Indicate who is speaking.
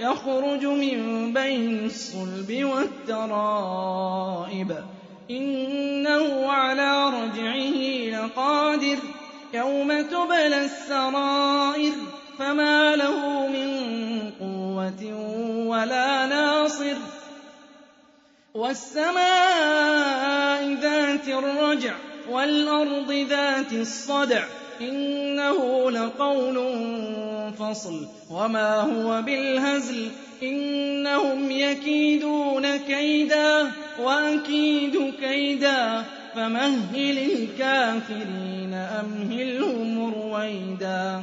Speaker 1: يخرج من بين الصلب والترائب. إنه على رجعه لقادر. يَوْمَ تُبْلَى السَّرَائِرُ فَمَا لَهُ مِن قُوَّةٍ وَلَا نَاصِرٍ. وَالسَّمَاءِ ذَاتِ الرَّجْعِ وَالْأَرْضِ ذَاتِ الصَّدْعِ. إِنَّهُ لَقَوْلٌ فَصْلٌ. وَمَا هُوَ بِالْهَزْلِ؟ إِنَّهُمْ يَكِيدُونَ كَيْدًا وَأَكِيدُ كَيْدًا. فَمَهِّلِ الْكَافِرِينَ أَمْهِلْهُمْ رُوَيْدًا